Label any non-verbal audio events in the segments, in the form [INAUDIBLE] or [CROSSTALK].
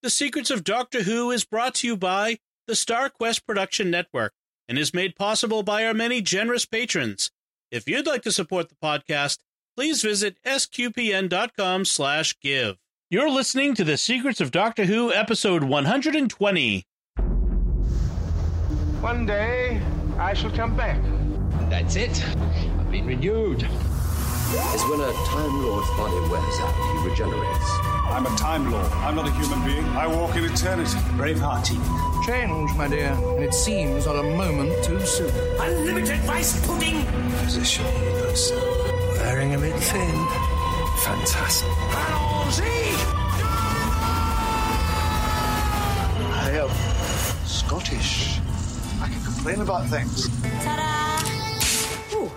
The Secrets of Doctor Who is brought to you by the Star Quest Production Network and is made possible by our many generous patrons. If you'd like to support the podcast, please visit sqpn.com slash give. You're listening to The Secrets of Doctor Who, episode 120. One day, I shall come back. That's it. I've been renewed. Is when a Time Lord's body wears out, he regenerates. I'm a Time Lord. I'm not a human being. I walk in eternity. Bravehearty. Change, my dear, and it seems not a moment too soon. Unlimited rice pudding. Position he looks wearing a bit thin. Fantastic. I am Scottish. I can complain about things. Ta-da! Ooh.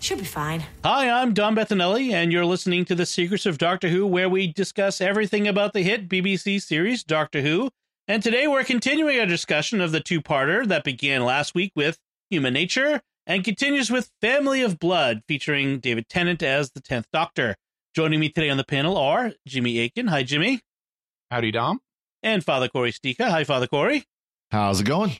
Should be fine. Hi, I'm Dom Bettinelli, and you're listening to The Secrets of Doctor Who, where we discuss everything about the hit BBC series Doctor Who. And today we're continuing our discussion of the two parter that began last week with Human Nature and continues with Family of Blood, featuring David Tennant as the 10th Doctor. Joining me today on the panel are Jimmy Akin. Hi, Jimmy. Howdy, Dom. And Father Cory Sticha. Hi, Father Cory. How's it going?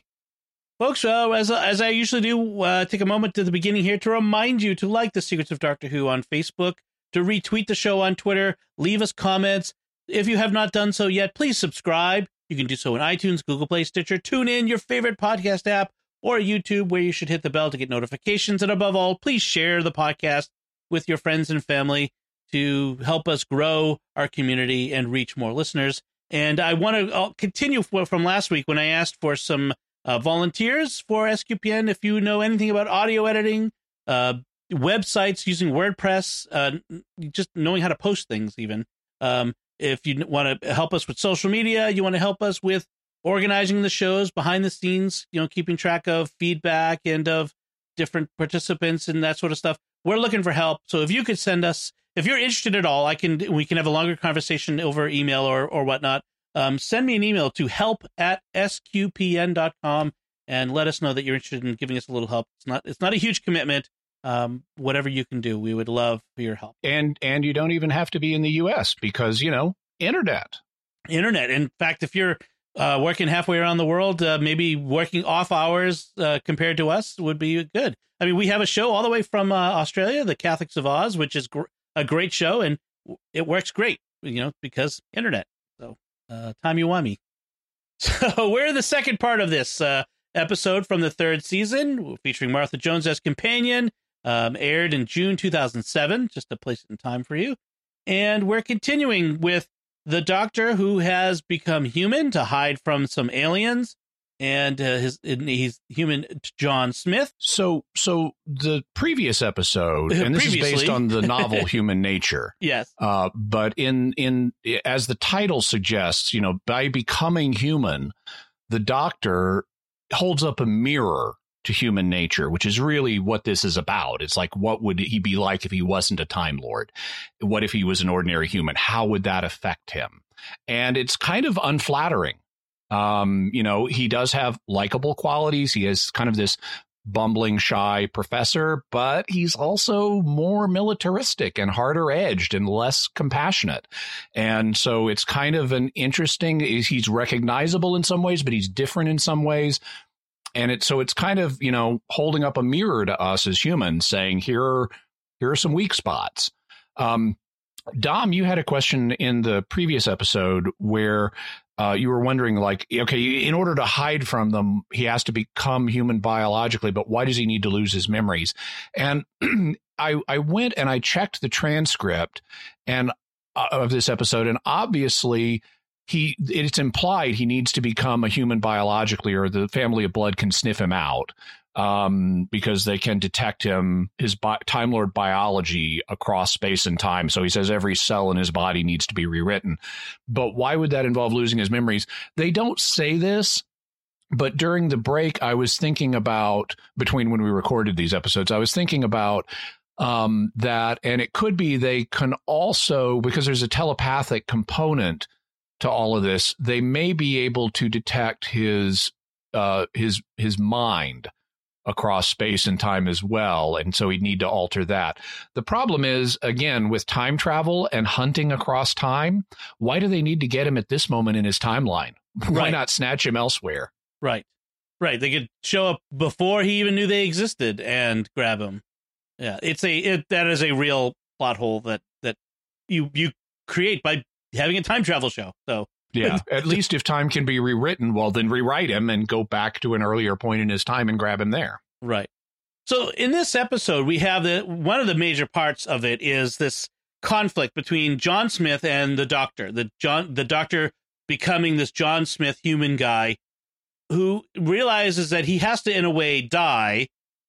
Folks, uh, as, as I usually do, uh, take a moment at the beginning here to remind you to like The Secrets of Doctor Who on Facebook, to retweet the show on Twitter, leave us comments. If you have not done so yet, please subscribe. You can do so in iTunes, Google Play, Stitcher, TuneIn your favorite podcast app, or YouTube, where you should hit the bell to get notifications. And above all, please share the podcast with your friends and family to help us grow our community and reach more listeners. And I want to continue from last week when I asked for some uh, volunteers for SQPN. If you know anything about audio editing, uh, websites using WordPress, uh, just knowing how to post things, even. Um, if you want to help us with social media, you want to help us with organizing the shows behind the scenes, you know, keeping track of feedback and of different participants and that sort of stuff. We're looking for help. So if you could send us, if you're interested at all, I can we can have a longer conversation over email or or whatnot. Um, send me an email to help at sqpn.com and let us know that you're interested in giving us a little help. It's not it's not a huge commitment. Um, whatever you can do, we would love for your help. And and you don't even have to be in the U.S. because you know internet. Internet. In fact, if you're uh, working halfway around the world, uh, maybe working off hours uh, compared to us would be good. I mean, we have a show all the way from uh, Australia, the Catholics of Oz, which is gr- a great show, and it works great, you know, because internet. Uh, time you. [LAUGHS] So, we're the second part of this uh, episode from the third season, featuring Martha Jones as companion. Um, aired in June 2007, just to place it in time for you. And we're continuing with the doctor who has become human to hide from some aliens and uh, his he's human John Smith. So so the previous episode and this is based on the novel [LAUGHS] Human Nature. Yes. Uh, but in in as the title suggests, you know, by becoming human, the doctor holds up a mirror to human nature, which is really what this is about. It's like, what would he be like if he wasn't a Time Lord? What if he was an ordinary human? How would that affect him? And it's kind of unflattering. Um, you know, he does have likable qualities. He has kind of this bumbling, shy professor, but he's also more militaristic and harder edged and less compassionate. And so it's kind of an interesting, he's recognizable in some ways, but he's different in some ways and it so it's kind of you know holding up a mirror to us as humans saying here are here are some weak spots um dom you had a question in the previous episode where uh, you were wondering like okay in order to hide from them he has to become human biologically but why does he need to lose his memories? And [CLEARS THROAT] i i went and i checked the transcript and uh, of this episode and obviously he it's implied he needs to become a human biologically or the family of blood can sniff him out um, because they can detect him his bi- time lord biology across space and time. So he says every cell in his body needs to be rewritten. But why would that involve losing his memories? They don't say this but during the break i was thinking about between when we recorded these episodes i was thinking about um, that and it could be they can also because there's a telepathic component to all of this, they may be able to detect his uh, his his mind across space and time as well. And so he'd need to alter that. The problem is, again, with time travel and hunting across time, why do they need to get him at this moment in his timeline? [LAUGHS] Why Right. not snatch him elsewhere? Right. Right. They could show up before he even knew they existed and grab him. Yeah. It's a it, that is a real plot hole that that you you create by having a time travel show. So Yeah. At least if time can be rewritten, well, then rewrite him and go back to an earlier point in his time and grab him there. Right. So in this episode, we have the one of the major parts of it is this conflict between John Smith and the Doctor. The John the Doctor becoming this John Smith human guy who realizes that he has to in a way die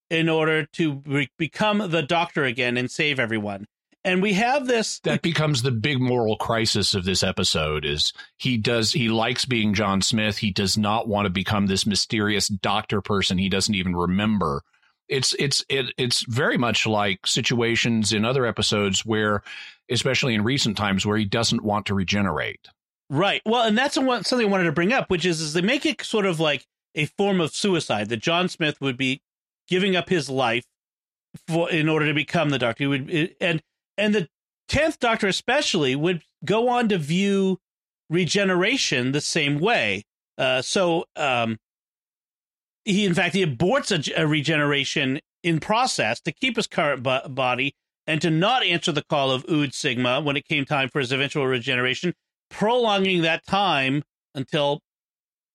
in order to re- become the Doctor again and save everyone. And we have this That becomes the big moral crisis of this episode is he does he likes being John Smith. He does not want to become this mysterious doctor person he doesn't even remember. It's it's it, it's very much like situations in other episodes where especially in recent times where he doesn't want to regenerate. Right. Well, and that's one, something I wanted to bring up, which is, is they make it sort of like a form of suicide that John Smith would be giving up his life for in order to become the Doctor. He would, and and the tenth Doctor especially would go on to view regeneration the same way. Uh, so um, he, in fact, he aborts a, a regeneration in process to keep his current bo- body and to not answer the call of Ood Sigma when it came time for his eventual regeneration prolonging that time until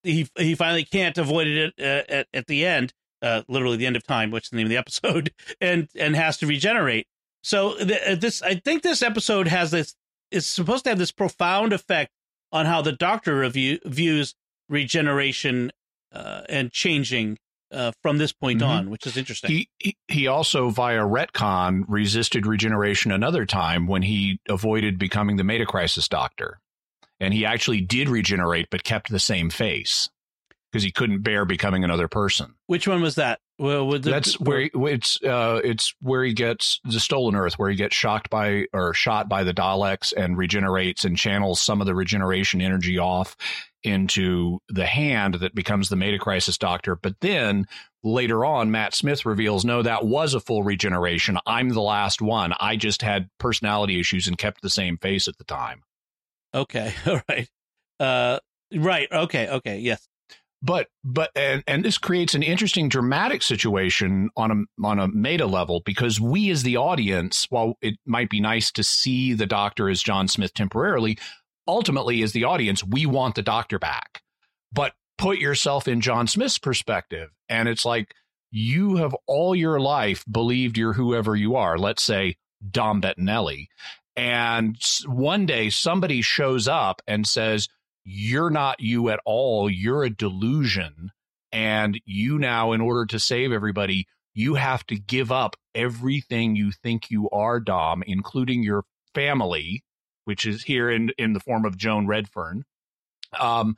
he he finally can't avoid it at, at, at the end, uh, literally the end of time, which is the name of the episode, [LAUGHS] and and has to regenerate. So th- this, I think, this episode has this is supposed to have this profound effect on how the Doctor review, views regeneration uh, and changing uh, from this point Mhm. on, which is interesting. He, he he also via retcon resisted regeneration another time when he avoided becoming the Meta Crisis Doctor, and he actually did regenerate but kept the same face because he couldn't bear becoming another person. which one was that? Well, the- That's where he, it's uh it's where he gets the stolen Earth, where he gets shocked by or shot by the Daleks and regenerates and channels some of the regeneration energy off into the hand that becomes the Meta Crisis Doctor. But then later on, Matt Smith reveals, no, that was a full regeneration. I'm the last one. I just had personality issues and kept the same face at the time. Okay, [LAUGHS] all right, uh, right, okay, okay, yes. But but and and this creates an interesting dramatic situation on a on a meta level because we as the audience while it might be nice to see the doctor as John Smith temporarily ultimately as the audience we want the doctor back. But put yourself in John Smith's perspective and it's like you have all your life believed you're whoever you are let's say Dom Bettinelli. And one day somebody shows up and says you're not you at all. You're a delusion. And you now, in order to save everybody, you have to give up everything you think you are, Dom, including your family, which is here in, in the form of Joan Redfern. Um,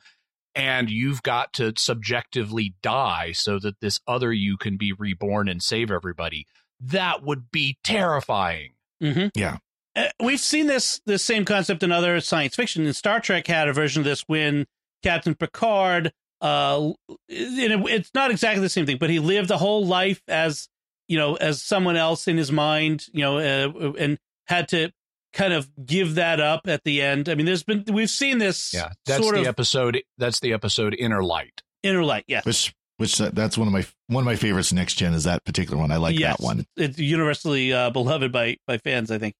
and you've got to subjectively die so that this other you can be reborn and save everybody. That would be terrifying. Mm-hmm. Yeah. Uh, we've seen this this same concept in other science fiction. And Star Trek had a version of this when Captain Picard. Uh, it, it's not exactly the same thing, but he lived a whole life as you know as someone else in his mind, you know, uh, and had to kind of give that up at the end. I mean, there's been we've seen this. Yeah, that's sort the of episode. That's the episode Inner Light. inner light. Yes, Which which uh, that's one of my one of my favorites. Next gen is that particular one. I like yes, that one. It's universally uh, beloved by by fans, I think.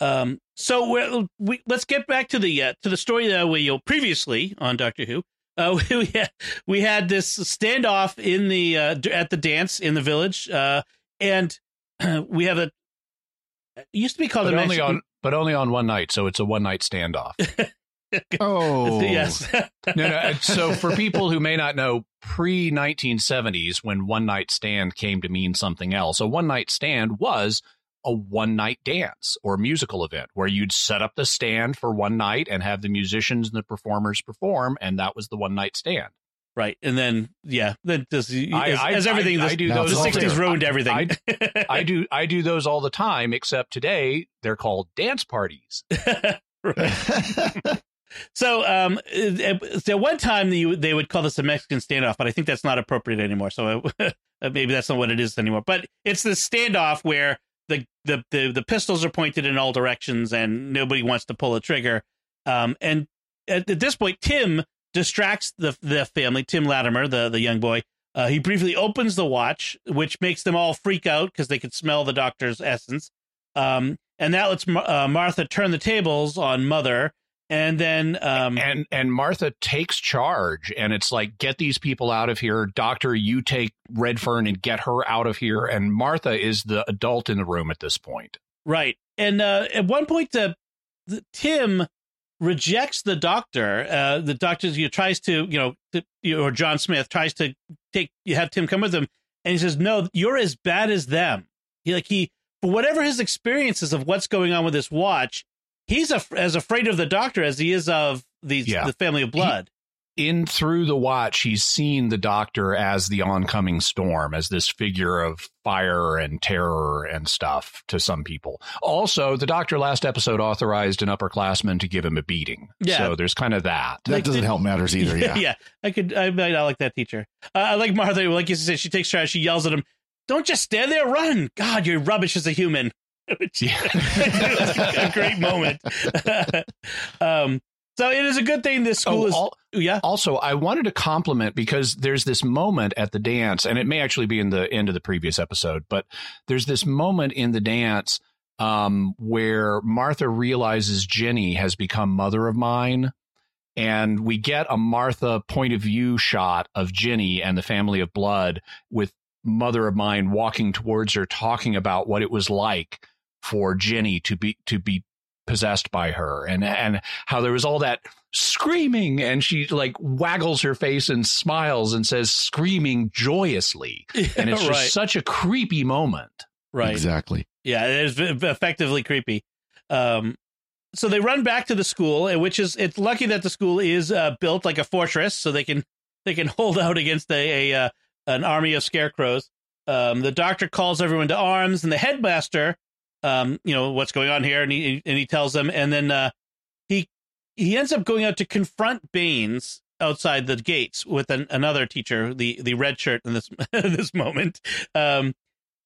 Um, so we we let's get back to the uh, to the story that we you previously on Doctor Who. Uh, [LAUGHS] we had, we had this standoff in the uh, at the dance in the village, uh, and [CLEARS THROAT] we have a it used to be called But a only Mexican- on but only on one night, so it's a one night standoff. [LAUGHS] Oh yes [LAUGHS] no, no. So for people who may not know, pre 1970s, when one night stand came to mean something else, a one night stand was a one night dance or musical event where you'd set up the stand for one night and have the musicians and the performers perform, and that was the one night stand. right, and then yeah, then just I- as, I- as everything I- the, I do those all '60s too. ruined everything. I- do I do those all the time, except today they're called dance parties. [LAUGHS] So, um, uh, so one time they, they would call this a Mexican standoff, but I think that's not appropriate anymore. So, [LAUGHS] uh, maybe that's not what it is anymore. But it's the standoff where the, the the the pistols are pointed in all directions and nobody wants to pull a trigger. Um, and at, at this point, Tim distracts the the family. Tim Latimer, the the young boy, uh, he briefly opens the watch, which makes them all freak out because they could smell the doctor's essence. Um, and that lets Mar- uh, Martha turn the tables on Mother. And then, um, and and Martha takes charge, and it's like, get these people out of here, Doctor. You take Redfern and get her out of here. And Martha is the adult in the room at this point, right? And uh, at one point, the, the Tim rejects the doctor. Uh, the doctor you know, tries to, you know, to, you know, or John Smith tries to take you have Tim come with him, and he says, "No, you're as bad as them." He like he for whatever his experiences of what's going on with this watch, he's a, as afraid of the doctor as he is of these Yeah. the family of blood. in through the watch, he's seen the Doctor as the oncoming storm, as this figure of fire and terror and stuff to some people. Also, the Doctor last episode authorized an upperclassman to give him a beating. Yeah. So there's kind of that. That doesn't help matters either. [LAUGHS] Yeah. yeah, I could. I, I like that teacher. Uh, I like Martha. Like you said, she takes charge. She yells at him, "Don't just stand there, run! God, you're rubbish as a human." Which [LAUGHS] a great moment. [LAUGHS] um, so it is a good thing this school Oh, is. al- yeah. Also, I wanted to compliment because there's this moment at the dance, and it may actually be in the end of the previous episode, but there's this moment in the dance um, where Martha realizes Jenny has become mother of mine. And we get a Martha point of view shot of Jenny and the family of blood with mother of mine walking towards her, talking about what it was like for Jenny to be to be possessed by her and and how there was all that screaming and she like waggles her face and smiles and says screaming joyously and it's just right. such a creepy moment Right. Exactly. Yeah, it is effectively creepy. Um, so they run back to the school, uh, which is it's lucky that the school is uh, built like a fortress, so they can they can [LAUGHS] hold out against a, a uh, an army of scarecrows. Um, the doctor calls everyone to arms, and the headmaster, um, you know what's going on here, and he and he tells them, and then uh, he he ends up going out to confront Baines outside the gates with an, another teacher, the the red shirt in this [LAUGHS] this moment, um,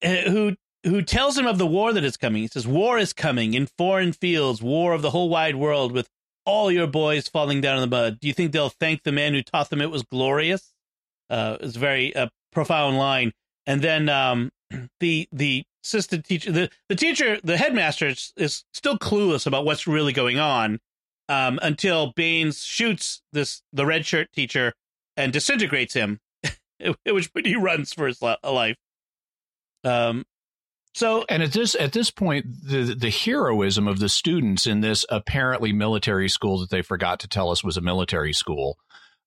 eh, who who tells him of the war that is coming. He says, "War is coming in foreign fields, war of the whole wide world, with all your boys falling down in the mud. Do you think they'll thank the man who taught them it was glorious?" Uh, it's a very uh, profound line. And then um, [CLEARS THROAT] the the assistant teacher, the the teacher, the headmaster is, is still clueless about what's really going on um, until Baines shoots this the red shirt teacher and disintegrates him, [LAUGHS] which he runs for his life. Um, so and at this at this point the the heroism of the students in this apparently military school that they forgot to tell us was a military school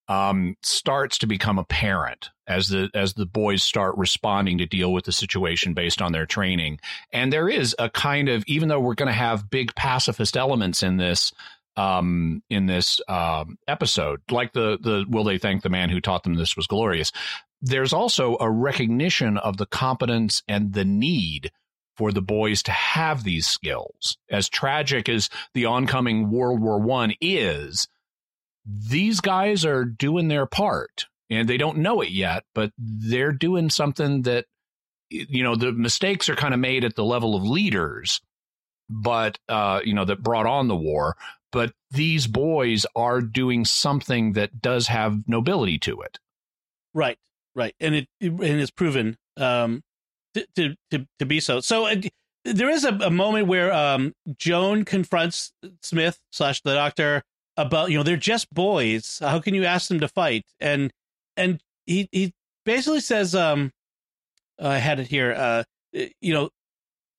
um, starts to become apparent as the as the boys start responding to deal with the situation based on their training. And there is a kind of even though we're going to have big pacifist elements in this um in this um episode like the the will they thank the man who taught them this was glorious there's also a recognition of the competence and the need for the boys to have these skills. As tragic as the oncoming world war one is these guys are doing their part and they don't know it yet but they're doing something that you know the mistakes are kind of made at the level of leaders but uh you know that brought on the war but these boys are doing something that does have nobility to it Right, right, and it and it's proven um, to, to to to be so. So uh, there is a, a moment where um, Joan confronts Smith slash the doctor about you know they're just boys. How can you ask them to fight? And and he he basically says um, I had it here. Uh, you know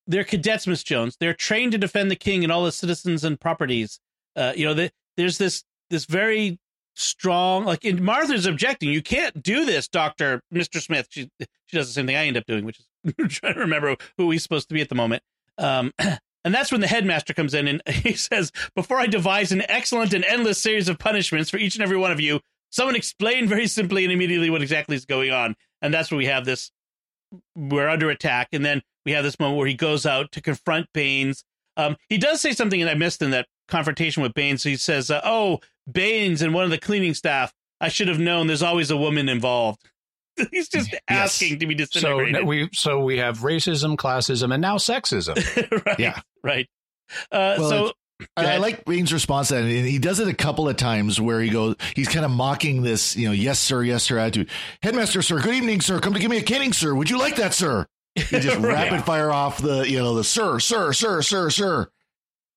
they're cadets, Miss Jones. They're trained to defend the king and all his citizens and properties. Uh, you know, the, there's this this very strong like and Martha's objecting. You can't do this, Doctor Mister Smith. She she does the same thing I end up doing, which is [LAUGHS] trying to remember who he's supposed to be at the moment. Um, [CLEARS THROAT] and that's when the headmaster comes in and [LAUGHS] he says, "Before I devise an excellent and endless series of punishments for each and every one of you, someone explain very simply and immediately what exactly is going on." And that's where we have this we're under attack, and then we have this moment where he goes out to confront Baines. Um, he does say something that I missed in that confrontation with Baines. He says, uh, "Oh, Baines and one of the cleaning staff. I should have known. There's always a woman involved." [LAUGHS] He's just Yes. asking to be disintegrated. So we so we have racism, classism, and now sexism. [LAUGHS] right. Yeah. Right. Uh, Well, so I, I like Baines' response to that, and he does it a couple of times where he goes, he's kind of mocking this, you know, yes sir, yes sir attitude. Headmaster, sir, good evening, sir. Come to give me a caning, sir. Would you like that, sir? He just [LAUGHS] Right. rapid fire off the, you know, the sir, sir, sir, sir, sir.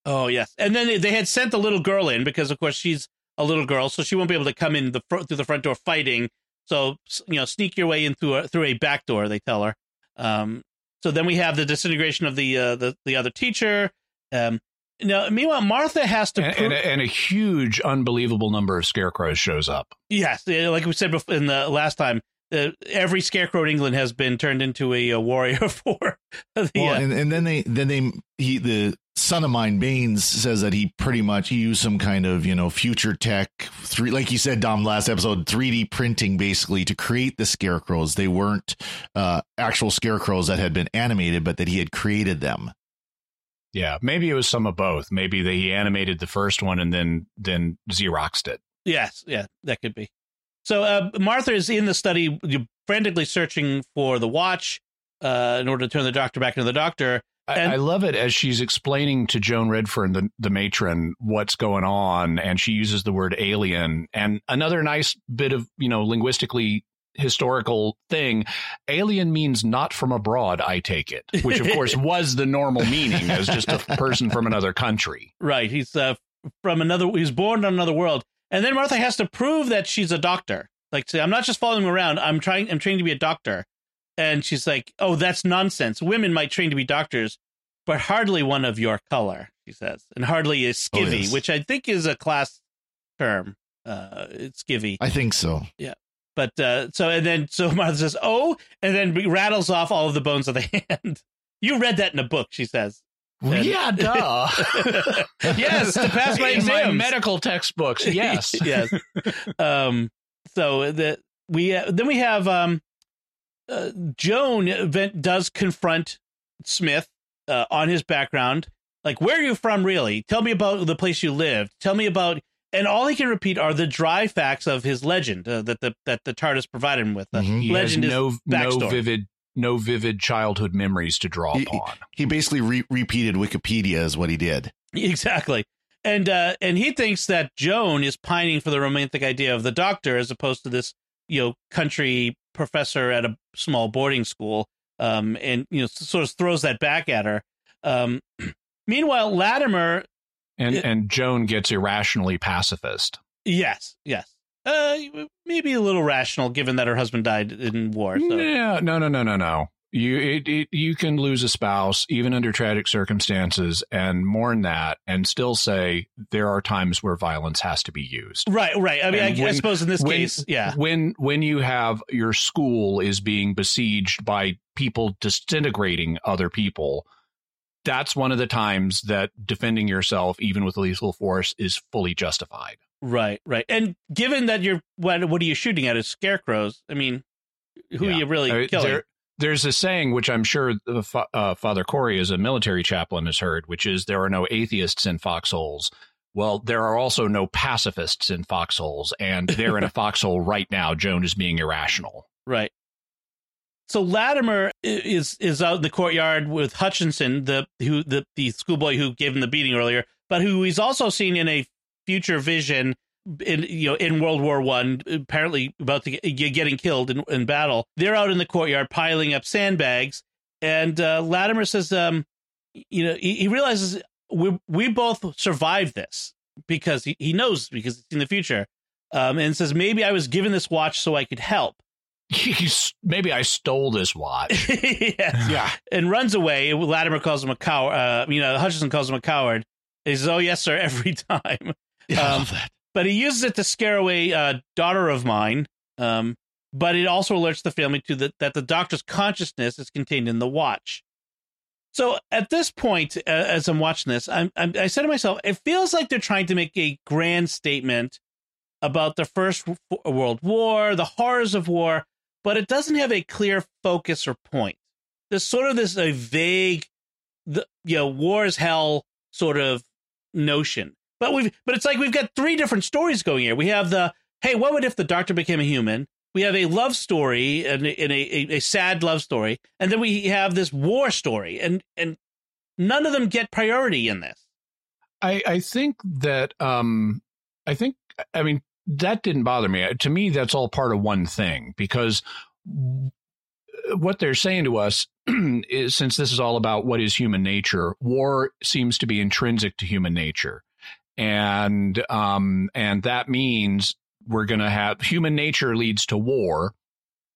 Oh yes, and then they had sent the little girl in because, of course, she's a little girl, so she won't be able to come in the fr- through the front door fighting. So you know, sneak your way in through a, through a back door. They tell her. Um, so then we have the disintegration of the uh, the the other teacher. Um, now, meanwhile, Martha has to. and, pro- and, a, and a huge, unbelievable number of scarecrows shows up. yes, like we said before in the last time, uh, every scarecrow in England has been turned into a, uh warrior [LAUGHS] for the. Well, uh, and, and then they, then they, he, the son of mine, Baines, says that he pretty much he used some kind of you know future tech three, like you said, Dom, last episode, three D printing basically to create the scarecrows. They weren't uh, actual scarecrows that had been animated, but that he had created them. Yeah, maybe it was some of both. Maybe they he animated the first one and then then xeroxed it. Yes, yeah, that could be. So uh, Martha is in the study, frantically searching for the watch uh, in order to turn the doctor back into the doctor. I, And- I love it as she's explaining to Joan Redfern, the, the matron, what's going on, and she uses the word alien. And another nice bit of, you know, linguistically historical thing alien means not from abroad, I take it, which of course [LAUGHS] was the normal meaning as just a person from another country. Right, he's uh, from another. He's born on another world, and then Martha has to prove that she's a doctor. Like, say, I'm not just following him around. I'm trying. I'm trained to be a doctor. And she's like, "Oh, that's nonsense. Women might train to be doctors, but hardly one of your color." She says, and hardly a skivvy, yes. which I think is a class term. Uh, it's skivvy. I think so. Yeah. But uh, so and then so [LAUGHS] Martha says, "Oh," and then rattles off all of the bones of the [LAUGHS] hand. You read that in a book, she says. And- yeah, [LAUGHS] duh. yes, to pass my In my medical textbooks, yes. yes. Um. So the we uh, then we have um, uh, Joan event does confront Smith uh, on his background. Like, where are you from, really? Tell me about the place you lived. Tell me about. And all he can repeat are the dry facts of his legend uh, that the that the TARDIS provided him with. The Mhm. He legend has is no no vivid no vivid childhood memories to draw He- upon. He basically re- repeated Wikipedia is what he did. Exactly. And uh and he thinks that Joan is pining for the romantic idea of the doctor as opposed to this, you know, country professor at a small boarding school. Um and you know sort of throws that back at her. Um [CLEARS THROAT] meanwhile Latimer And It- and Joan gets irrationally pacifist. yes, yes. Uh maybe a little rational given that her husband died in war. So Yeah, no, no, no, no, no. You it, it, you can lose a spouse even under tragic circumstances and mourn that and still say there are times where violence has to be used. Right, right. I mean, I, And I suppose in this when- case, yeah. When when you have your school is being besieged by people disintegrating other people, that's one of the times that defending yourself even with lethal force is fully justified. Right, right. And given that you're what what are you shooting at? Is scarecrows? I mean, who are you really killing? There- there's a saying which I'm sure the uh, Father Cory, as a military chaplain, has heard, which is there are no atheists in foxholes. Well, there are also no pacifists in foxholes, and they're in a [LAUGHS] foxhole right now. Joan is being irrational. Right. So Latimer is is out in the courtyard with Hutchinson, the who the the schoolboy who gave him the beating earlier, but who he's also seen in a future vision in you know in World War One, apparently about to get, getting killed in, in battle. They're out in the courtyard piling up sandbags, and uh, Latimer says, um, you know, he, he realizes we we both survived this because he, he knows because it's in the future, um, and says maybe I was given this watch so I could help. [LAUGHS] He's, maybe I stole this watch. [LAUGHS] yes. [LAUGHS] Yeah. And runs away. Latimer calls him a coward. Uh, you know, Hutchinson calls him a coward. He says, "Oh yes, sir," every time. Yeah, I Um, love that. But he uses it to scare away a daughter of mine. Um, but it also alerts the family to that the doctor's consciousness is contained in the watch. So at this point, uh, as I'm watching this, I'm, I'm, I said to myself, it feels like they're trying to make a grand statement about the First World War, the horrors of war, but it doesn't have a clear focus or point. There's sort of this a vague, the you know, war is hell sort of notion. But we've but it's like we've got three different stories going here. We have the hey, what would if the doctor became a human? we have a love story and a, a, a sad love story, and then we have this war story, and and none of them get priority in this. I, I think that um I think I mean that didn't bother me. To me, that's all part of one thing because what they're saying to us [CLEARS THROAT] is since this is all about what is human nature, war seems to be intrinsic to human nature. And um and that means we're going to have human nature leads to war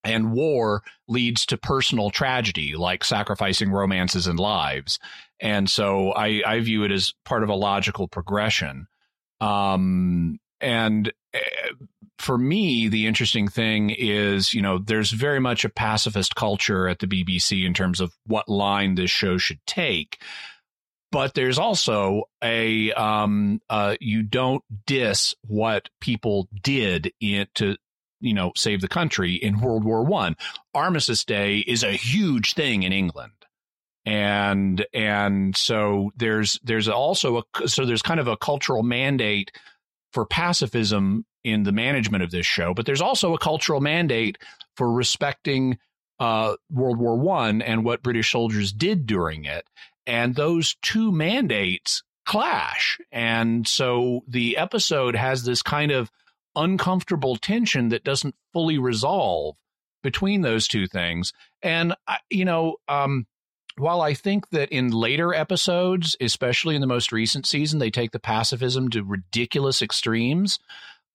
and war leads to personal tragedy like sacrificing romances and lives. And so i i view it as part of a logical progression. Um and uh, for me the interesting thing is you know there's very much a pacifist culture at the bbc in terms of what line this show should take but there's also a um uh you don't diss what people did in to you know save the country in World War One. Armistice Day is a huge thing in England. And and so there's there's also a so there's kind of a cultural mandate for pacifism in the management of this show, but there's also a cultural mandate for respecting uh, World War One and what British soldiers did during it and those two mandates clash. And so the episode has this kind of uncomfortable tension that doesn't fully resolve between those two things. And, you know, um, while I think that in later episodes, especially in the most recent season, they take the pacifism to ridiculous extremes,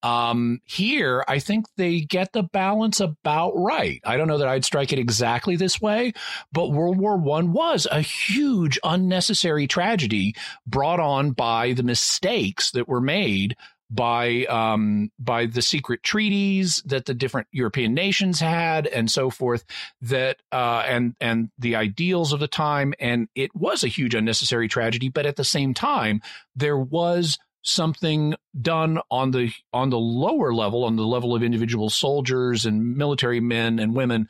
um, here, I think they get the balance about right. I don't know that I'd strike it exactly this way, but World War One was a huge unnecessary tragedy brought on by the mistakes that were made by um, by the secret treaties that the different European nations had and so forth that uh, and and the ideals of the time and it was a huge unnecessary tragedy but at the same time there was something done on the on the lower level on the level of individual soldiers and military men and women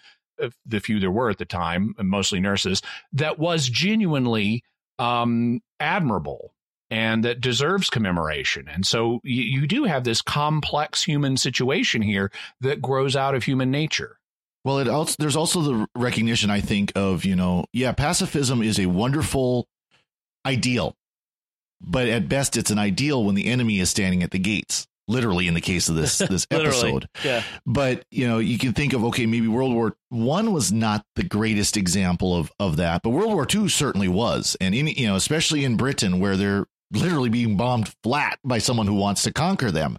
the few there were at the time mostly nurses that was genuinely um, admirable and that deserves commemoration. And so you, you do have this complex human situation here that grows out of human nature. Well it also there's also the recognition i think of you know yeah pacifism is a wonderful ideal but at best it's an ideal when the enemy is standing at the gates literally in the case of this [LAUGHS] this episode. Yeah. But you know you can think of okay maybe world war one was not the greatest example of of that but world war two certainly was. And in you know especially in britain where they're literally being bombed flat by someone who wants to conquer them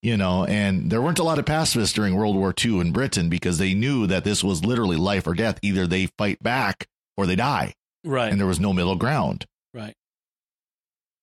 you know and there weren't a lot of pacifists during world war ii in britain because they knew that this was literally life or death. Either they fight back or they die. Right. And there was no middle ground. Right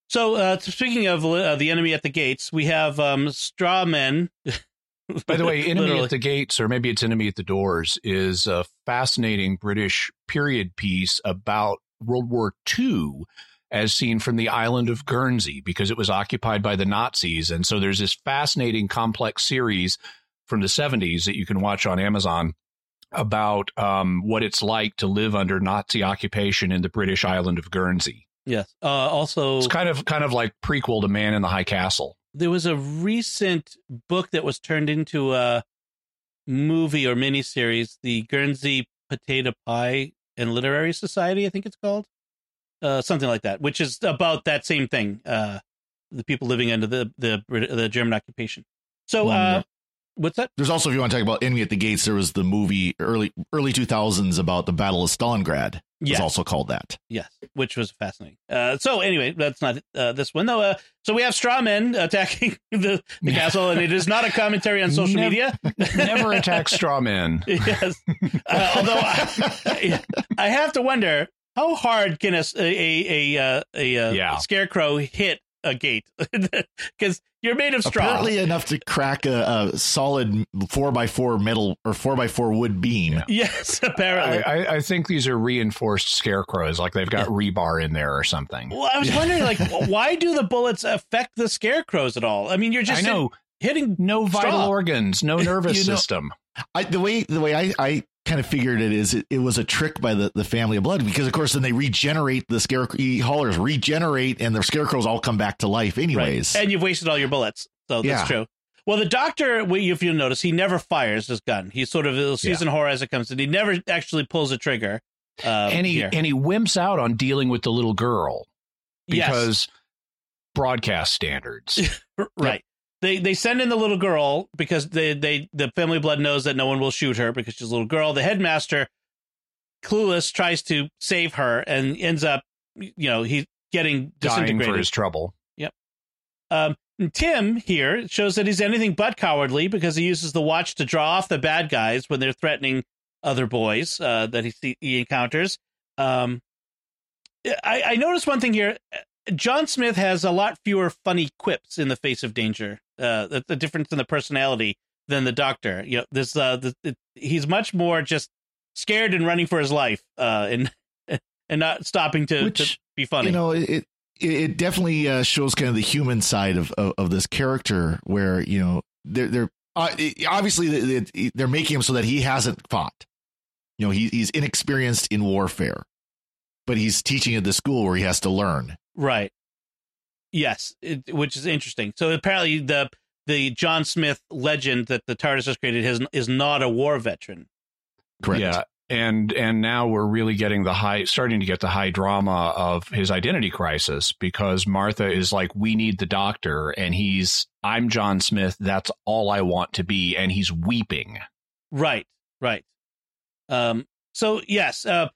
so, uh, speaking of uh, the enemy at the gates, we have um, straw men. [LAUGHS] By the way, enemy at the gates, or maybe it's enemy at the doors, is a fascinating British period piece about World War II as seen from the island of Guernsey because it was occupied by the Nazis. And so there's this fascinating complex series from the 70s that you can watch on Amazon about um, what it's like to live under Nazi occupation in the British island of Guernsey. Yes. Uh, also, it's kind of kind of like prequel to Man in the High Castle. There was a recent book that was turned into a movie or miniseries, the Guernsey Potato Pie and Literary Society, I think it's called, uh, something like that, which is about that same thing. Uh, the people living under the the the German occupation. So, uh, what's that? There's also, if you want to talk about Enemy at the Gates, there was the movie early early 2000s about the Battle of Stalingrad. Yes. was also called that. Yes, which was fascinating. Uh, so anyway, that's not uh, this one though. Uh, so we have straw men attacking [LAUGHS] the, the castle, and it is not a commentary on social never, media. [LAUGHS] never attack straw men. [LAUGHS] yes, uh, although I, I, have to wonder how hard can a a a a, a, yeah. a scarecrow hit a gate [LAUGHS] because you're made of straw. Apparently enough to crack a, a solid four by four metal or four by four wood beam. [LAUGHS] Yes, apparently. I, I, think these are reinforced scarecrows, like they've got yeah. rebar in there or something. Well, I was wondering, like, [LAUGHS] why do the bullets affect the scarecrows at all? I mean, you're just I know. hitting no straw. vital organs, no nervous you know, system. I, the way the way I, I kind of figured it is it, it, was a trick by the, the family of blood because of course then they regenerate the scarecrow haulers regenerate and the scarecrows all come back to life anyways right. and you've wasted all your bullets so that's yeah. true Well, the doctor, if you notice, he never fires his gun. he sort of he'll season horror as it comes, and he never actually pulls a trigger. Uh, and he here. and he wimps out on dealing with the little girl Yes. because broadcast standards. [LAUGHS] right. They they send in the little girl because they they the family blood knows that no one will shoot her because she's a little girl. The headmaster, clueless, tries to save her and ends up, you know, he's getting dying disintegrated. for his trouble. Yep. Um, Tim here shows that he's anything but cowardly because he uses the watch to draw off the bad guys when they're threatening other boys uh, that he he encounters. Um, I, I noticed one thing here. John Smith has a lot fewer funny quips in the face of danger. Uh, the, the difference in the personality than the Doctor. You know, this uh, the, it, he's much more just scared and running for his life, uh, and [LAUGHS] and not stopping to, Which, to be funny. You know, it it, it definitely uh, shows kind of the human side of, of of this character, where you know they're they're uh, obviously they- they're making him so that he hasn't fought. You know, he, he's inexperienced in warfare, but he's teaching at the school where he has to learn. Right. Yes, it, which is interesting. So apparently the the John Smith legend that the TARDIS has created has, is not a war veteran. Correct. Yeah. And and now we're really getting the high starting to get the high drama of his identity crisis because Martha is like, We need the doctor, and he's I'm John Smith, that's all I want to be, and he's weeping. Right. Right. Um. So yes. Uh.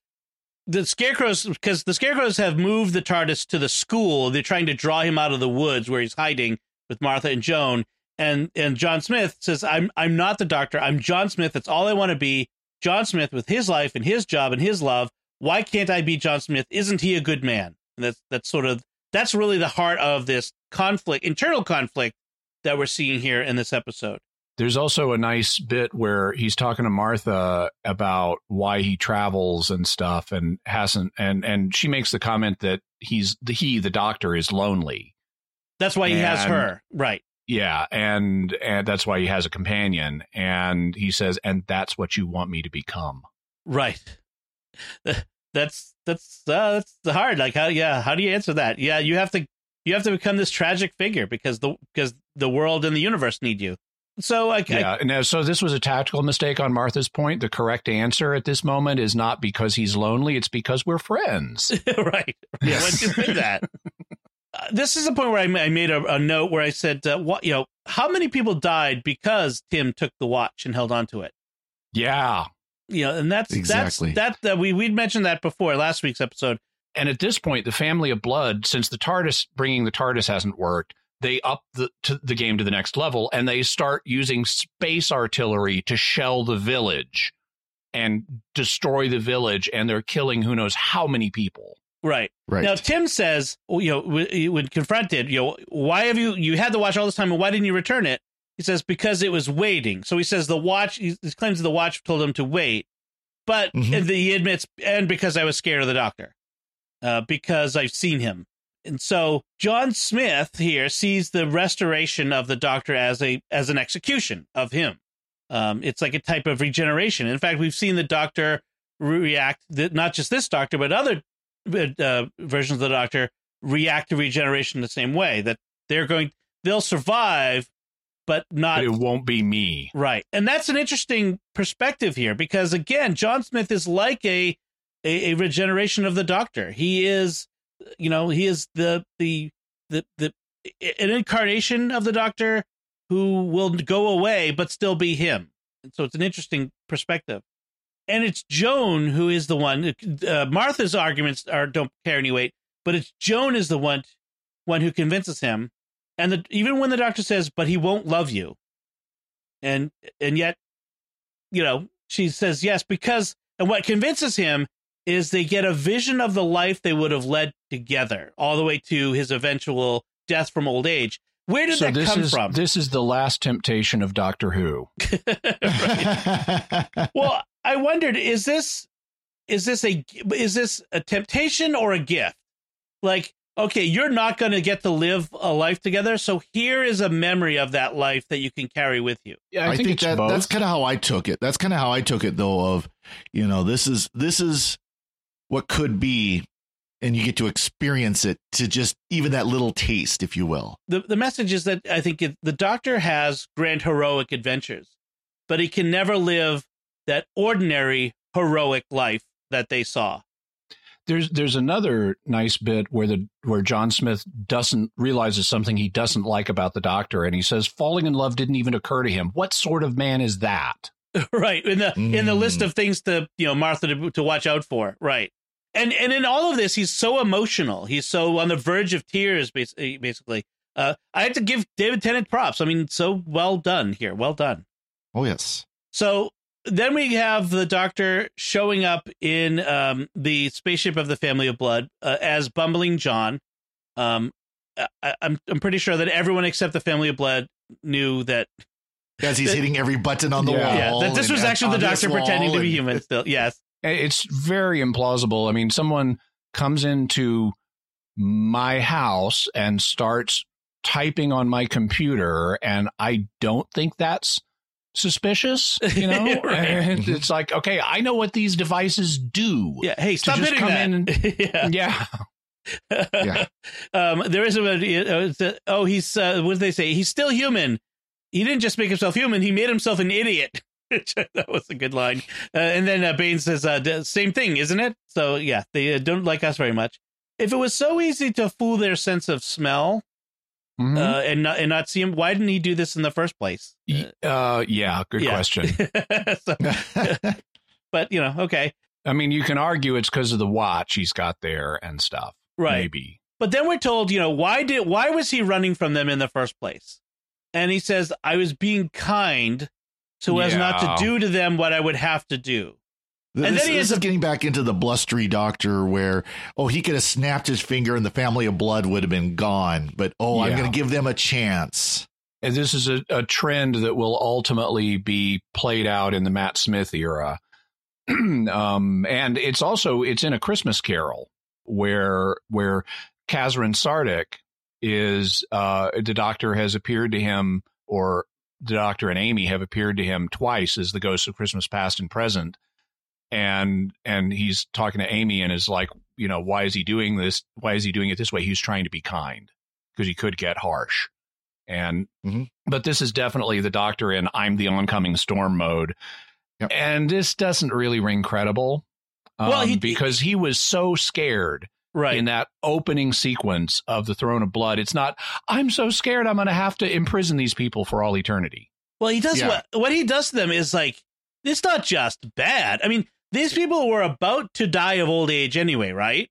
The scarecrows, because the scarecrows have moved the TARDIS to the school. They're trying to draw him out of the woods where he's hiding with Martha and Joan. And and John Smith says, "I'm I'm not the doctor. I'm John Smith. That's all I want to be. John Smith with his life and his job and his love. Why can't I be John Smith? Isn't he a good man?" And that's that's sort of that's really the heart of this conflict, internal conflict that we're seeing here in this episode. There's also a nice bit where he's talking to Martha about why he travels and stuff and hasn't and and she makes the comment that he's the he the doctor is lonely. That's why he has her. Right. Yeah, and and that's why he has a companion and he says and that's what you want me to become. Right. [LAUGHS] That's that's uh, that's hard. Like how yeah, how do you answer that? Yeah, you have to you have to become this tragic figure because the because the world and the universe need you. So I- Yeah, and uh, so this was a tactical mistake on Martha's point. The correct answer at this moment is not because he's lonely; it's because we're friends. [LAUGHS] right. Yeah, when you say that. [LAUGHS] Uh, this is the point where I, I made a, a note where I said, uh, "What you know? How many people died because Tim took the watch and held on to it? Yeah, You know, and that's Exactly. that's that. Uh, we we'd mentioned that before last week's episode. and at this point, the family of blood, since the TARDIS bringing the TARDIS hasn't worked, they up the to the game to the next level, and they start using space artillery to shell the village and destroy the village, and they're killing who knows how many people. Right. Right. Now Tim says, you know, w- when confronted, you know, why have you you had the watch all this time and why didn't you return it? He says because it was waiting. So he says the watch. He he claims the watch told him to wait, but Mhm. he admits and because I was scared of the doctor, uh, because I've seen him. And so John Smith here sees the restoration of the doctor as a as an execution of him. Um, it's like a type of regeneration. In fact, we've seen the doctor react. That not just this doctor, but other uh, versions of the Doctor react to regeneration the same way. That they're going, they'll survive, but not But it won't be me. right. And that's an interesting perspective here because again, John Smith is like a a, a regeneration of the Doctor. He is, you know, he is the the the the an incarnation of the Doctor who will go away but still be him. And so it's an interesting perspective. And it's Joan who is the one. Uh, Martha's arguments are don't carry any weight, but it's Joan is the one one who convinces him. And the, even when the doctor says, "But he won't love you," and and yet, you know, she says yes because. And what convinces him is they get a vision of the life they would have led together, all the way to his eventual death from old age. Where did so that this come is from? this is the last temptation of Doctor Who. [LAUGHS] [LAUGHS] well, I wondered is this is this a is this a temptation or a gift? Like, okay, you're not going to get to live a life together, so here is a memory of that life that you can carry with you. Yeah, I, think, that that's kind of how I took it. That's kind of how I took it, though. Of you know, this is this is what could be, and you get to experience it to just even that little taste, if you will. The the message is that I think it, the Doctor has grand heroic adventures, but he can never live that ordinary heroic life that they saw. There's there's another nice bit where the where John Smith doesn't realizes something he doesn't like about the Doctor, and he says falling in love didn't even occur to him. What sort of man is that? [LAUGHS] right in the mm. in the list Mm. of things to you know Martha to, to watch out for. Right, and and in all of this, he's so emotional. He's so on the verge of tears. Basically, basically. Uh, I have to give David Tennant props. I mean, so well done here. Well done. Oh yes. So then we have the Doctor showing up in um, the spaceship of the Family of Blood uh, as bumbling John. Um, I, I'm I'm pretty sure that everyone except the Family of Blood knew that As he's that- hitting every button on the Yeah. wall. yeah, that this was actually the Doctor pretending wall to be and- human. Still, yes. It's very implausible. I mean, someone comes into my house and starts typing on my computer, and I don't think that's suspicious. You know, [LAUGHS] Right. And it's like, okay, I know what these devices do. Yeah. Hey, stop just hitting come that. in and- [LAUGHS] [LAUGHS] yeah. Yeah. Yeah. um, there is a, uh, a oh he's uh, what did they say? He's still human. He didn't just make himself human. He made himself an idiot. [LAUGHS] that was a good line. Uh, and then uh, Baines says, uh, "Same thing, isn't it?" So yeah, they uh, don't like us very much. If it was so easy to fool their sense of smell Mhm. uh, and not and not see him, why didn't he do this in the first place? Uh, yeah. Good yeah. question. [LAUGHS] So- [LAUGHS] but you know, okay, I mean, you can argue it's because of the watch he's got there and stuff. right. Maybe. But then we're told, you know, why did why was he running from them in the first place? And he says, "I was being kind, so as not to do to them what I would have to do." This, And then he ends has is a- getting back into the blustery doctor where, oh, he could have snapped his finger and the family of blood would have been gone. But, oh, I'm going to give them a chance. And this is a, a trend that will ultimately be played out in the Matt Smith era. [CLEARS THROAT] um, and it's also it's in a Christmas Carol where where Kazran Sardick is uh, the Doctor has appeared to him, or the Doctor and Amy have appeared to him twice as the ghosts of Christmas past and present. And and he's talking to Amy and is like, you know, why is he doing this? Why is he doing it this way? He's trying to be kind because he could get harsh. And Mhm. but this is definitely the Doctor in I'm the oncoming storm mode. Yep. And this doesn't really ring credible. Well, um, he- because he was so scared Right. in that opening sequence of the Throne of Blood. It's not, I'm so scared I'm going to have to imprison these people for all eternity. well, he does Yeah. what what he does to them is like it's not just bad. I mean, these people were about to die of old age anyway, right?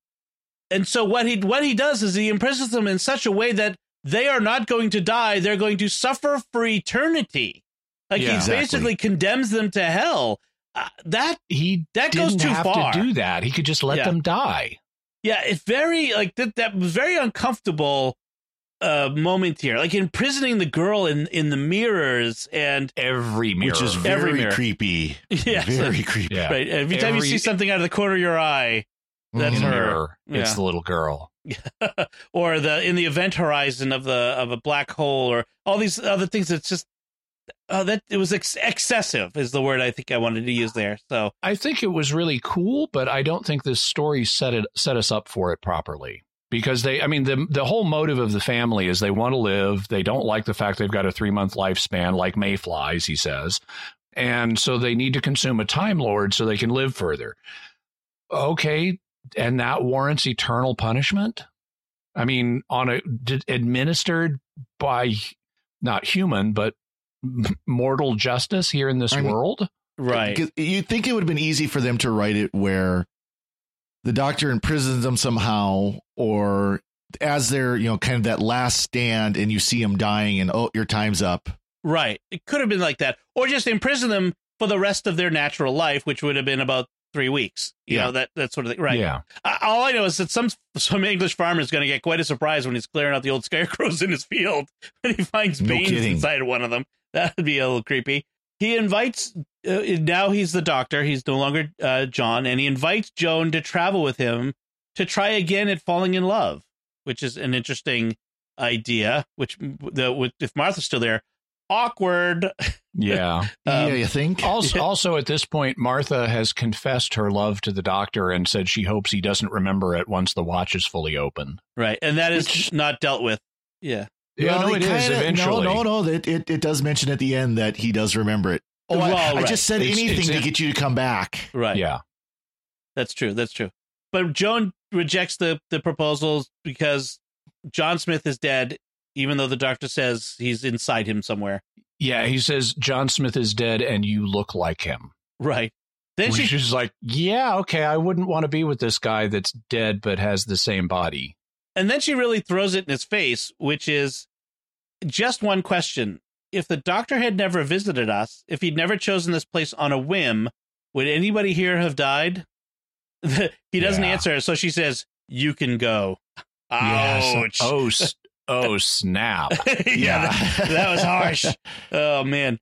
And so what he what he does is he imprisons them in such a way that they are not going to die; they're going to suffer for eternity. Like Yeah. he Exactly. basically condemns them to hell. Uh, that He That goes didn't too have far. to do that. He could just let Yeah. them die. Yeah, it's very like that. That was very uncomfortable uh moment here, like imprisoning the girl in in the mirrors and Every mirror. Which is very mirror. creepy. [LAUGHS] yes, Very creepy. Yeah. right. Every time you see something out of the corner of your eye, that's her. the mirror. It's the little girl. [LAUGHS] or the in the event horizon of the of a black hole, or all these other things. It's just uh, that it was ex- excessive is the word I think I wanted to use there. So I think it was really cool, but I don't think this story set it set us up for it properly. Because they, I mean, the the whole motive of the family is they want to live. They don't like the fact they've got a three month lifespan, like mayflies, he says, and so they need to consume a time lord so they can live further. Okay, and that warrants eternal punishment. I mean, on a administered by not human but mortal justice here in this I mean- world. Right. You'd think it would have been easy for them to write it where the doctor imprisons them somehow, or as they're, you know, kind of that last stand and you see them dying and, oh, your time's up. right. It could have been like that, or just imprison them for the rest of their natural life, which would have been about three weeks. You Yeah. know that that sort of thing. Right. Yeah. Uh, all I know is that some some English farmer is going to get quite a surprise when he's clearing out the old [LAUGHS] scarecrows in his field [LAUGHS] and he finds No Baines kidding. inside one of them. [LAUGHS] That would be a little creepy. He invites uh, now he's the doctor. He's no longer uh, John, and he invites Joan to travel with him to try again at falling in love, which is an interesting idea. Which the with, if Martha's still there, awkward. Yeah. [LAUGHS] yeah, Um, you think? [LAUGHS] Also, also at this point, Martha has confessed her love to the doctor and said she hopes he doesn't remember it once the watch is fully open. Right, and that is Which- not dealt with. Yeah, Yeah, Well, no, they it is kinda- eventually. No, no, no. It, it, it does mention at the end that he does remember it. Oh, I, Well, I right. just said It's- anything it's to get you to come back. right. Yeah. That's true. That's true. But Joan rejects the the proposals because John Smith is dead, even though the doctor says he's inside him somewhere. Yeah, he says John Smith is dead and you look like him. Right. Then Which she is like, yeah, okay, I wouldn't want to be with this guy that's dead but has the same body. and then she really throws it in his face, which is just one question. If the doctor had never visited us, if he'd never chosen this place on a whim, would anybody here have died? [LAUGHS] he doesn't Yeah. answer, so she says, "You can go." Yes. Oh, s- [LAUGHS] oh, snap. [LAUGHS] yeah, that, that was harsh. Oh man.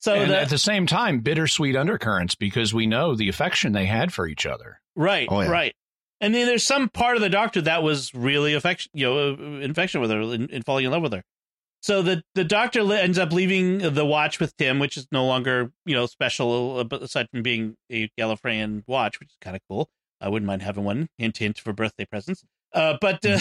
So and the, at the same time, bittersweet undercurrents because we know the affection they had for each other. right, Oh, yeah. right. And then there's some part of the doctor that was really affection, you know, uh, infection with her and, and falling in love with her. So the the doctor li- ends up leaving the watch with Tim, which is no longer you know special, uh, but aside from being a Gallifreyan watch, which is kind of cool. I wouldn't mind having one. Hint, hint for birthday presents. Uh, but uh,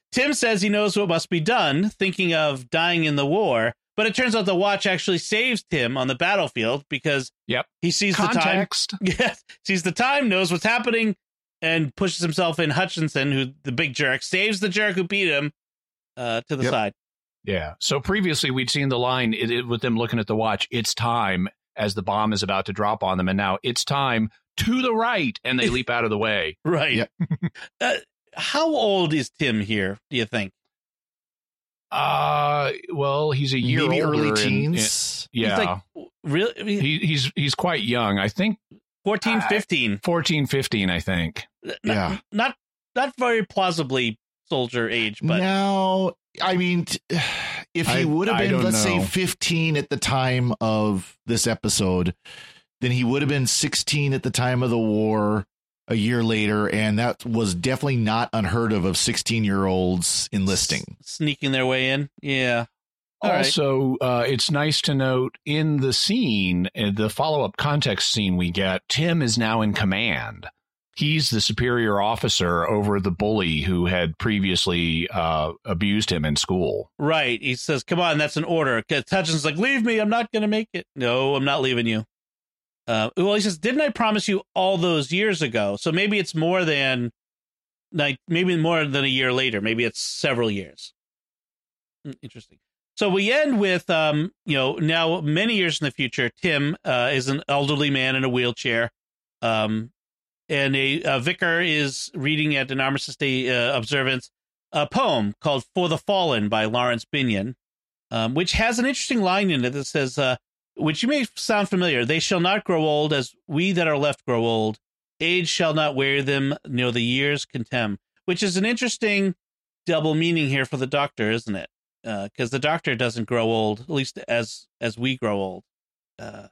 [LAUGHS] Tim says he knows what must be done, thinking of dying in the war. But it turns out the watch actually saves Tim on the battlefield because Yep. he sees the time. Context. [LAUGHS] Yes, sees the time, knows what's happening, and pushes himself in. Hutchinson, who the big jerk, saves the jerk who beat him uh, to the Yep. side. Yeah. So previously we'd seen the line it, it- with them looking at the watch, it's time as the bomb is about to drop on them. And now it's time to the right. And they leap out of the way. [LAUGHS] Right. Yep. [LAUGHS] uh, how old is Tim here? Do you think? Uh, well, he's a year Maybe older early teens. in- yeah. He's like really I mean, he, he's he's quite young. I think 14, I- 15. 14, 15, I think. Not, Yeah. Not not very plausibly soldier age, but now, I mean, t- [SIGHS] if he would have been, let's know. say, 15 at the time of this episode, then he would have been 16 at the time of the war a year later. And that was definitely not unheard of, of 16 year olds enlisting. sneaking their way in. Yeah. All right. also, uh, it's nice to note in the scene, uh, the follow up context scene we get, Tim is now in command. He's the superior officer over the bully who had previously uh, abused him in school. Right. He says, "Come on, that's an order." Hutchinson's like, "Leave me. I'm not going to make it." No, I'm not leaving you. Uh, well, he says, "Didn't I promise you all those years ago?" So maybe it's more than, like, maybe more than a year later. Maybe it's several years. Hmm, Interesting. So we end with, um, you know, now many years in the future, Tim uh, is an elderly man in a wheelchair, um, and a, a vicar is reading at an Armistice Day uh, observance a poem called For the Fallen by Laurence Binyon, um, which has an interesting line in it that says, uh, which you may sound familiar, they shall not grow old as we that are left grow old. Age shall not wear them, nor the years contemn, which is an interesting double meaning here for the doctor, isn't it? Because the doctor doesn't grow old, at least as as we grow old, uh,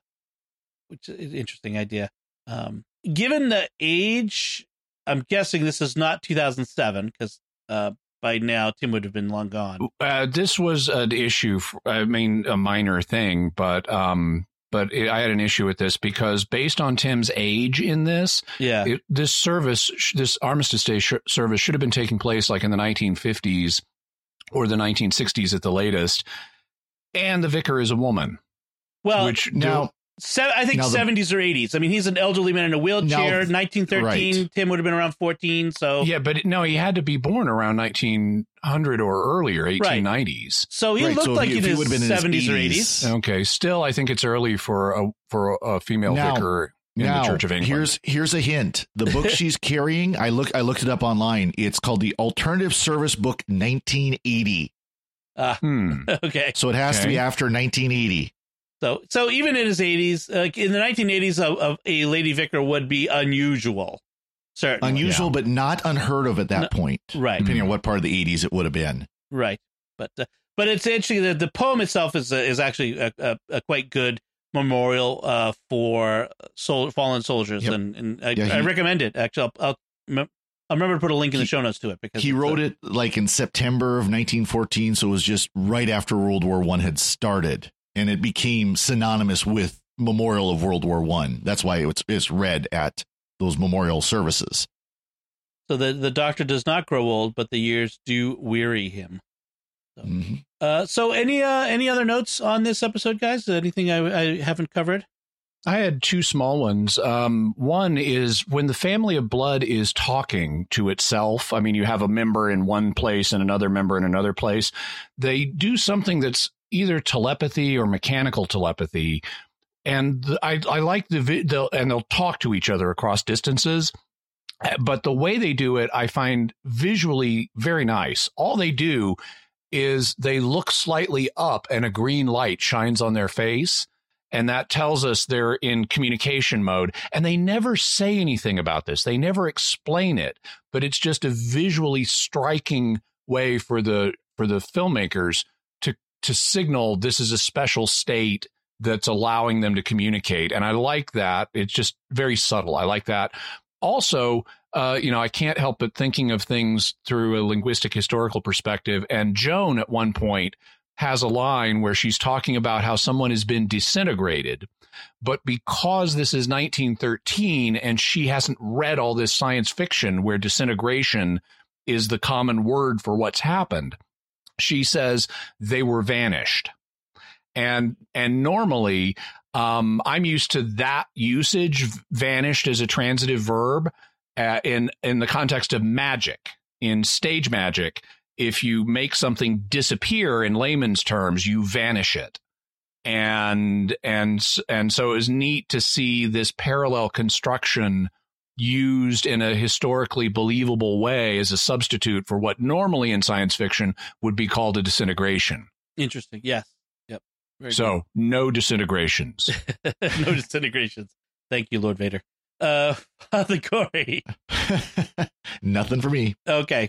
which is an interesting idea. Um, given the age, I'm guessing this is not 2007 because uh, by now Tim would have been long gone. Uh, this was an issue. I mean, a minor thing, but um, but it, I had an issue with this because based on Tim's age in this, Yeah, it, this service, this Armistice Day sh- service, should have been taking place like in the 1950s or the 1960s at the latest. And the vicar is a woman, well, which Now, se- I think 70s or 80s. I mean, he's an elderly man in a wheelchair. 1913, right. Tim would have been around 14. So, yeah, but no, he had to be born around 1900 or earlier, 1890s. so he right, looked so like he- he would've been 70s or 80s. Okay, still, I think it's early for a for a female Now- vicar in now, the Church of England. Here's here's a hint. The book [LAUGHS] she's carrying, I look I looked it up online. It's called the Alternative Service Book 1980. hmm. [LAUGHS] Okay. So it has to be after 1980. So, so even in his 80s, uh, in the 1980s, a, a, a lady vicar would be unusual. Certainly. Unusual, Yeah. but not unheard of at that No- point. Right. Depending on what part of the 80s it would have been. Right. But uh, but it's interesting that the poem itself is uh, is actually a, a, a quite good memorial uh, for sol- fallen soldiers, Yep. and and I, Yeah, he- I recommend it. Actually, I'll, I'll, m- I'll remember to put a link in the show notes to it because He wrote a- it like in September of 1914, so it was just right after World War One had started, and it became synonymous with Memorial of World War One. That's why it's it's read at those memorial services. So the the doctor does not grow old, but the years do weary him. Mhm. Uh, so any uh, any other notes on this episode, guys? Anything I, I haven't covered? I had two small ones. Um, one is when the family of blood is talking to itself. I mean, you have a member in one place and another member in another place. They do something that's either telepathy or mechanical telepathy. And I, I like the, the, and they'll talk to each other across distances. But the way they do it, I find visually very nice. All they do is they look slightly up and a green light shines on their face and that tells us they're in communication mode and they never say anything about this they never explain it but it's just a visually striking way for the for the filmmakers to signal this is a special state that's allowing them to communicate. And i like that. It's just very subtle. I like that. Also uh, you know i can't help but thinking of things through a linguistic historical perspective. And joan at one point has a line where she's talking about how someone has been disintegrated. But because this is 1913 and she hasn't read all this science fiction where disintegration is the common word for what's happened, she says they were vanished. And and normally um, I'm used to that usage vanished as a transitive verb uh, in in the context of magic in stage magic if you make something disappear in layman's terms, you vanish it. And and and so it was neat to see this parallel construction used in a historically believable way as a substitute for what normally in science fiction would be called a disintegration. Interesting. Yes. Yep. Very so no disintegrations. [LAUGHS] no disintegrations. Thank you, Lord Vader. Uh, [LAUGHS] Father Cory. [LAUGHS] Nothing for me. Okay.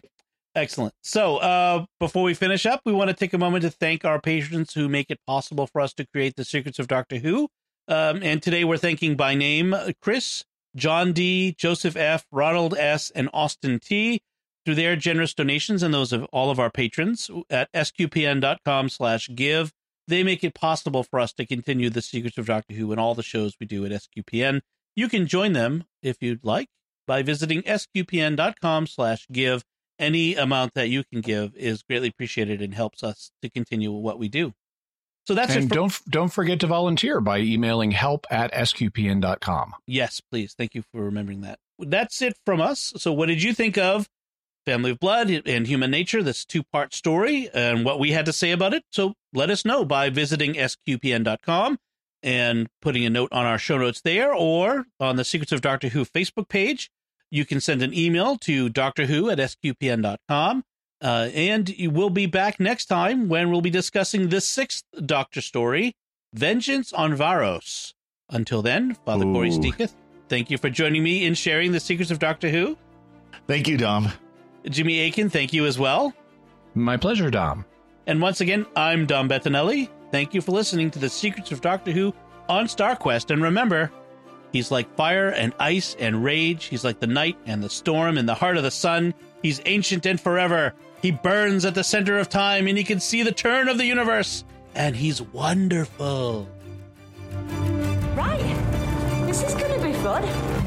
Excellent. So, uh, before we finish up, we want to take a moment to thank our patrons who make it possible for us to create the Secrets of Doctor Who. Um, and today we're thanking by name uh, Chris, John D, Joseph F, Ronald S, and Austin T through their generous donations and those of all of our patrons at sqpn.com slash give. They make it possible for us to continue the Secrets of Doctor Who and all the shows we do at SQPN. You can join them if you'd like by visiting sqpn.com slash give any amount that you can give is greatly appreciated and helps us to continue what we do. So that's and it. For, don't don't forget to volunteer by emailing help at sqpn.com. yes, please. Thank you for remembering that. That's it from us. So, what did you think of Family of Blood and Human Nature, this two part story, and what we had to say about it? So, let us know by visiting sqpn.com and putting a note on our show notes there or on the Secrets of Doctor Who Facebook page. You can send an email to Doctor Who at sqpn.com. Uh, and we'll be back next time when we'll be discussing the sixth Doctor story, Vengeance on Varos. Until then, Father Cory Ooh. Sticha, thank you for joining me in sharing the secrets of Doctor Who. Thank you, Dom. Jimmy Akin, thank you as well. My pleasure, Dom. And once again, I'm Dom Bettinelli. Thank you for listening to the Secrets of Doctor Who on StarQuest. And remember, he's like fire and ice and rage. He's like the night and the storm in the heart of the sun. He's ancient and forever. He burns at the center of time and he can see the turn of the universe. And he's wonderful. Right. This is to be fun.